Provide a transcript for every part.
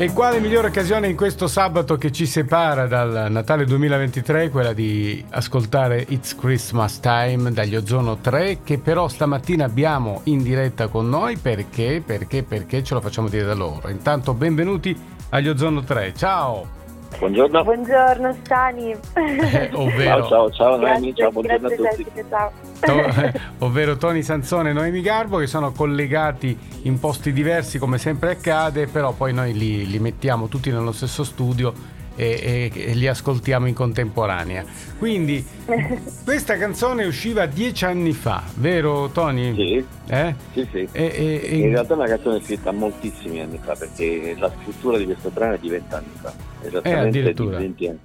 E quale migliore occasione in questo sabato che ci separa dal Natale 2023, quella di ascoltare It's Christmas Time dagli Ozono 3, che però stamattina abbiamo in diretta con noi perché, perché, perché ce lo facciamo dire da loro. Intanto benvenuti agli Ozono 3, ciao! Buongiorno. Buongiorno Stani. Eh, ovvero, ciao, ciao, ciao Noemi, Grazie, ciao, buongiorno a grazie, tutti. Ciao. To- ovvero Tony Sansone e Noemi Garbo che sono collegati in posti diversi come sempre accade, però poi noi li, li mettiamo tutti nello stesso studio e, e- e li ascoltiamo in contemporanea. Quindi questa canzone usciva dieci anni fa, vero Tony? Sì, Eh? sì, sì. E- In realtà è una canzone scritta moltissimi anni fa, perché la scrittura di questo brano è di vent'anni fa, esattamente di addirittura. 20 anni.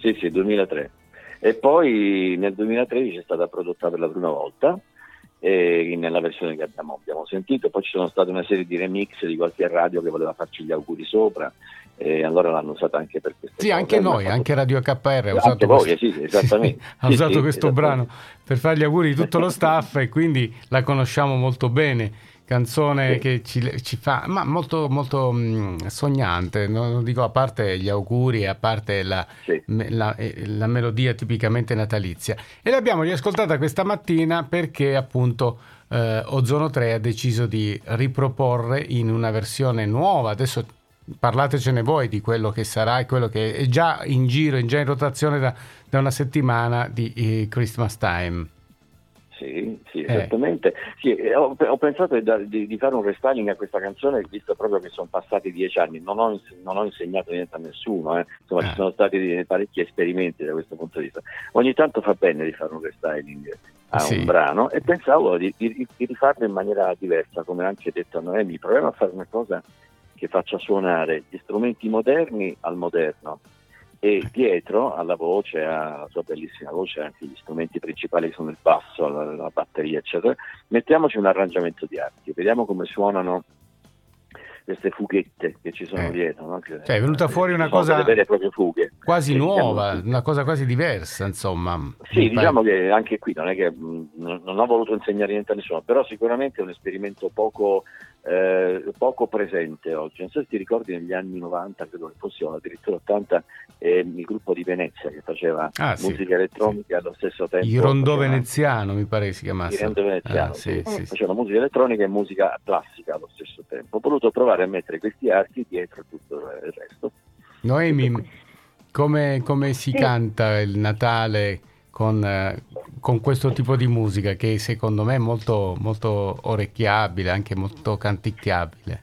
Sì, sì, 2003. E poi nel 2013 è stata prodotta per la prima volta, eh, nella versione che abbiamo, abbiamo sentito, poi ci sono state una serie di remix di qualche radio che voleva farci gli auguri sopra, e allora l'hanno usata anche per questo. Sì, anche noi, anche Radio KR ha usato voi, questo, sì, esattamente. ha Sì, usato sì, questo brano per fare gli auguri di tutto lo staff e quindi la conosciamo molto bene. Canzone che ci, ci fa, ma molto, molto mh, sognante, non dico a parte gli auguri, a parte la, Sì. me- la, eh, la melodia tipicamente natalizia. E l'abbiamo riascoltata questa mattina perché appunto eh, Ozono 3 ha deciso di riproporre in una versione nuova. Adesso parlatecene voi di quello che sarà e quello che è già in giro, è già in rotazione da, da una settimana di eh, Christmas Time. Sì, sì, Eh. esattamente. Sì, eh, ho, ho pensato di, di- fare un restyling a questa canzone, visto proprio che sono passati dieci anni. Non ho, non ho insegnato niente a nessuno, eh. insomma, Eh. ci sono stati parecchi esperimenti da questo punto di vista. Ogni tanto fa bene di fare un restyling a Sì. un brano e pensavo di, di- di rifarlo in maniera diversa, come anche detto a Noemi. Proviamo a fare una cosa che faccia suonare gli strumenti moderni al moderno e dietro alla voce, alla sua bellissima voce, anche gli strumenti principali sono il basso, la, la batteria, eccetera, mettiamoci un arrangiamento di archi, vediamo come suonano queste fughette che ci sono Eh. dietro. no? Che- Cioè, è venuta fuori una cosa vere e proprie fughe. Quasi nuova, diciamo- una cosa quasi diversa, insomma. Sì, diciamo che anche qui non è che mh, non non ho voluto insegnare niente a nessuno, però sicuramente è un esperimento poco, eh, poco presente oggi. Non so se ti ricordi negli anni 90, credo che fosse o addirittura 80, ehm, il gruppo di Venezia che faceva Ah, sì, musica elettronica allo stesso tempo. Il rondò faceva- veneziano, mi pare si chiamasse. Il rondò veneziano, Ah, sì, sì. sì, sì. Facevano musica elettronica e musica classica allo stesso tempo. Ho voluto provare a mettere questi archi dietro tutto il resto. Noemi, come, come si Sì. canta il Natale con, eh, con questo tipo di musica che secondo me è molto, molto orecchiabile, anche molto canticchiabile?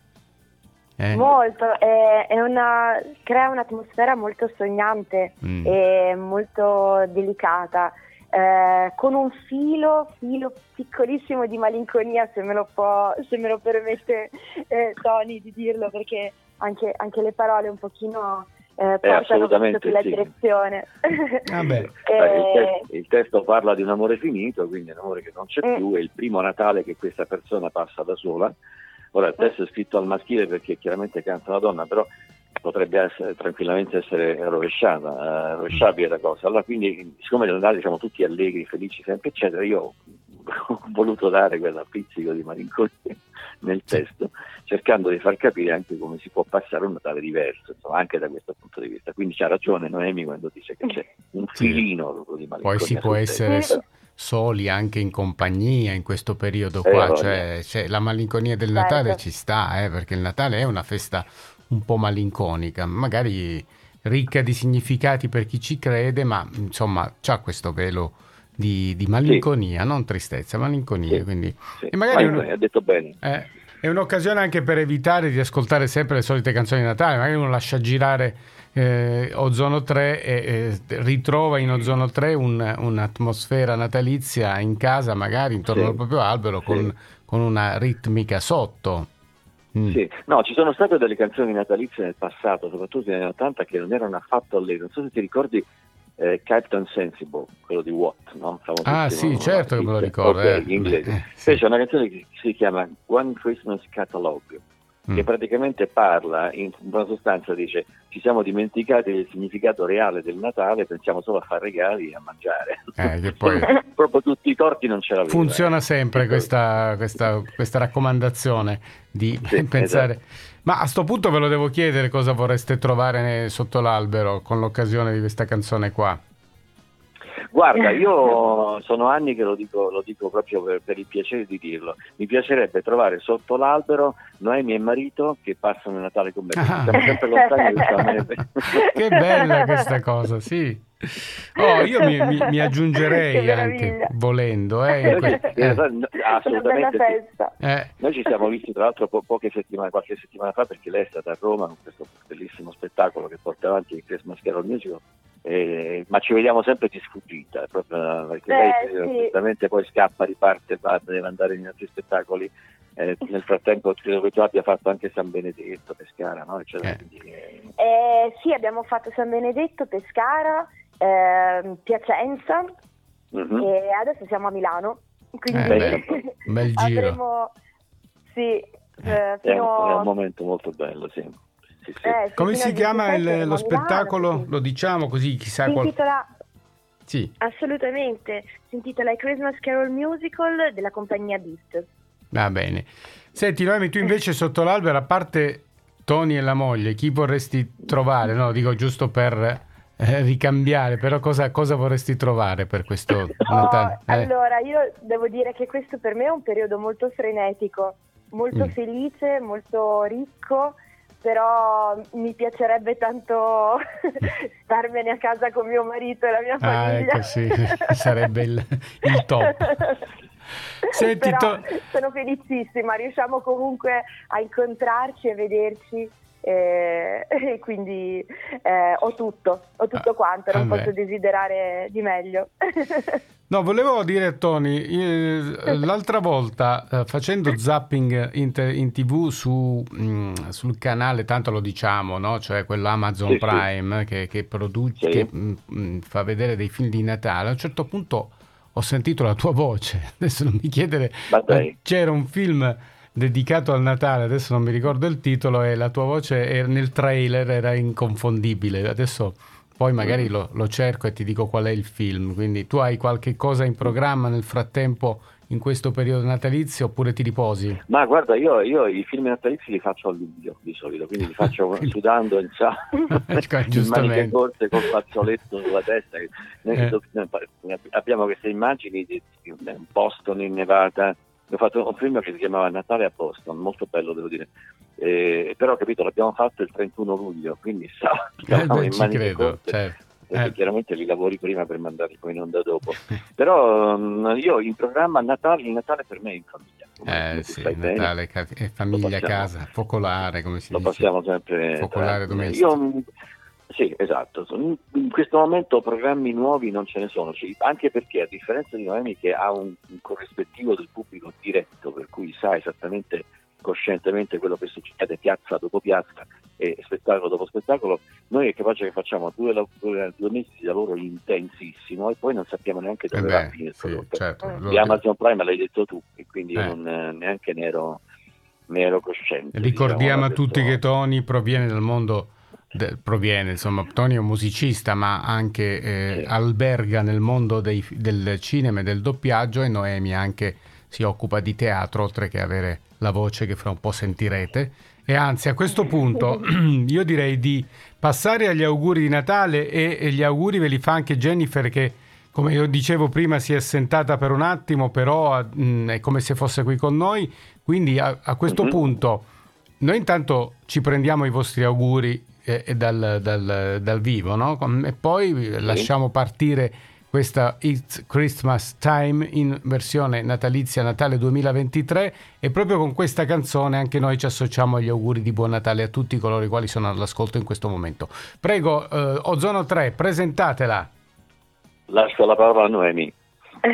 Eh? Molto, è, è una, crea un'atmosfera molto sognante Mm. e molto delicata, eh, con un filo, filo piccolissimo di malinconia, se me lo, può, se me lo permette eh, Tony di dirlo, perché anche, anche le parole un pochino eh, portano assolutamente verso quella sì. direzione. Vabbè. Eh, il, Eh, te- il testo parla di un amore finito, quindi un amore che non c'è Mm. più, è il primo Natale che questa persona passa da sola. Ora il testo è scritto al maschile perché chiaramente canta una donna, però potrebbe essere, tranquillamente essere rovesciata, eh, rovesciabile la cosa. Allora quindi, siccome nel Natale siamo tutti allegri, felici sempre, eccetera, io ho voluto dare quella pizzico di malinconia nel testo, cercando di far capire anche come si può passare un Natale diverso, insomma, anche da questo punto di vista. Quindi c'ha ragione Noemi quando dice che c'è un Sì. filino proprio di malinconia. Poi si può essere testo. s- soli anche in compagnia in questo periodo Eh, qua, cioè, cioè, la malinconia del Certo. Natale ci sta, eh, perché il Natale è una festa un po' malinconica, magari ricca di significati per chi ci crede, ma insomma c'ha questo velo di, di malinconia, non tristezza, malinconia. Sì. Quindi, Sì. E magari Ma ha detto bene. eh, è un'occasione anche per evitare di ascoltare sempre le solite canzoni di Natale, magari uno lascia girare eh, Ozono 3 e eh, ritrova in Ozono 3 un- un'atmosfera natalizia in casa, magari intorno Sì. al proprio albero, Sì. con, con una ritmica sotto. Mm. Sì. No, ci sono state delle canzoni natalizie nel passato, soprattutto negli anni 80, che non erano affatto allegre. Non so se ti ricordi eh, Captain Sensible, quello di Watt, no? Ah sì, certo che me lo ricordo. Ok, eh. in inglese. Eh, sì. Poi c'è una canzone che si chiama One Christmas Catalog, che praticamente parla, in una sostanza dice ci siamo dimenticati del significato reale del Natale, pensiamo solo a fare regali e a mangiare. Eh, poi... Proprio tutti i torti non ce l'avevano. Funziona sempre questa, questa, questa raccomandazione di sì, pensare... Esatto. Ma a sto punto ve lo devo chiedere cosa vorreste trovare sotto l'albero con l'occasione di questa canzone qua. Guarda, io sono anni che lo dico, lo dico proprio per, per, il piacere di dirlo. Mi piacerebbe trovare sotto l'albero Noemi e marito che passano il Natale con me. Ah. Siamo sempre lontani Che bella questa cosa, sì. Oh, io mi, mi, mi aggiungerei anche volendo. Eh, que- eh. Assolutamente. Sì. Eh. Noi ci siamo visti tra l'altro po- poche settimane, qualche settimana fa perché lei è stata a Roma con questo bellissimo spettacolo che porta avanti il Christmas Carol Musical eh, ma ci vediamo sempre di sfuggita, proprio, perché eh, lei sì. poi scappa, riparte, va, deve andare in altri spettacoli. Eh, nel frattempo credo che tu abbia fatto anche San Benedetto, Pescara, no? Eccetera, eh. Quindi, eh, sì, abbiamo fatto San Benedetto, Pescara, ehm, Piacenza uh-huh. e adesso siamo a Milano. Quindi eh, bel giro. avremo sì, eh, fino... è, un, è un momento molto bello, sì sì, sì. Eh, Come si chiama il, lo spettacolo? Milano, lo diciamo così chissà si qual... intitola... Sì. Assolutamente, si intitola I Christmas Carol Musical della compagnia Beat. Va bene. Senti Noemi, tu invece sotto l'albero, a parte Tony e la moglie, chi vorresti trovare? No, dico giusto per eh, ricambiare, però cosa, cosa, vorresti trovare per questo Natale? Oh, eh. Allora, io devo dire che questo per me è un periodo molto frenetico, molto mm. felice, molto ricco però mi piacerebbe tanto starmene a casa con mio marito e la mia famiglia. Ah, ecco, sì, sarebbe il, il top. Senti, to- sono felicissima, riusciamo comunque a incontrarci e vederci e, e quindi eh, ho tutto, ho tutto ah, quanto, non posso desiderare di meglio. No, volevo dire a Tony, l'altra volta eh, facendo zapping in, te, in tv su, mh, mm, sul canale, tanto lo diciamo, no? cioè quello Amazon sì, Prime sì. che, che, produce, sì. che mh, mm, fa vedere dei film di Natale, a un certo punto ho sentito la tua voce, adesso non mi chiedere, c'era un film dedicato al Natale, adesso non mi ricordo il titolo e la tua voce nel trailer era inconfondibile, adesso poi magari lo, lo, cerco e ti dico qual è il film, quindi tu hai qualche cosa in programma nel frattempo in questo periodo natalizio oppure ti riposi? Ma guarda, io, io i film natalizi li faccio a luglio di solito, quindi li faccio sudando in sacco, ecco, in maniche corte col fazzoletto sulla testa. Eh. Abbiamo queste immagini di, di Boston innevata ho fatto un film che si chiamava Natale a Boston, molto bello devo dire, eh, però capito l'abbiamo fatto il 31 luglio, quindi sa, eh, beh, ci credo, certo. Eh. chiaramente li lavori prima per mandarli poi in onda dopo. Però um, io in programma Natale, il Natale per me è in famiglia. Eh sì, Natale, bene. famiglia, casa, focolare come si lo dice. Lo passiamo sempre. Focolare domestico. Io sì, esatto. In questo momento programmi nuovi non ce ne sono, anche perché a differenza di Noemi che ha un, un corrispettivo del pubblico diretto, per cui sa esattamente coscientemente quello che succede piazza dopo piazza e spettacolo dopo spettacolo, noi è capace che facciamo due, due, due mesi di lavoro intensissimo e poi non sappiamo neanche dove eh va a finire il sì, certo. Di Amazon Prime l'hai detto tu e quindi eh. io non, neanche ne ero, ne ero cosciente. Ricordiamo diciamo, a tutti che Tony proviene dal mondo proviene, insomma, Tony è un musicista, ma anche eh, sì. alberga nel mondo dei, del cinema e del doppiaggio e Noemi anche si occupa di teatro, oltre che avere la voce che fra un po' sentirete. E anzi, a questo punto io direi di passare agli auguri di Natale e, e gli auguri ve li fa anche Jennifer che come io dicevo prima si è assentata per un attimo, però mh, mm, è come se fosse qui con noi, quindi a, a questo uh-huh. punto noi intanto ci prendiamo i vostri auguri e, dal, dal, dal, vivo, no? E poi sì. lasciamo partire questa It's Christmas Time in versione natalizia Natale 2023 e proprio con questa canzone anche noi ci associamo agli auguri di buon Natale a tutti coloro i quali sono all'ascolto in questo momento. Prego, eh, Ozono 3, presentatela. Lascio la parola a Noemi.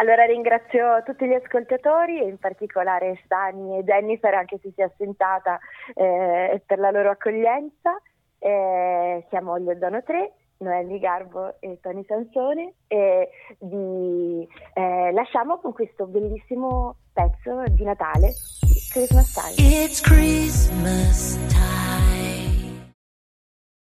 allora ringrazio tutti gli ascoltatori e in particolare Stani e Jennifer anche se si è assentata eh, per la loro accoglienza. Eh, siamo gli Ozono 3 Noelli Garbo e Tony Sansone e vi eh, lasciamo con questo bellissimo pezzo di Natale, Christmas Time. It's Christmas time.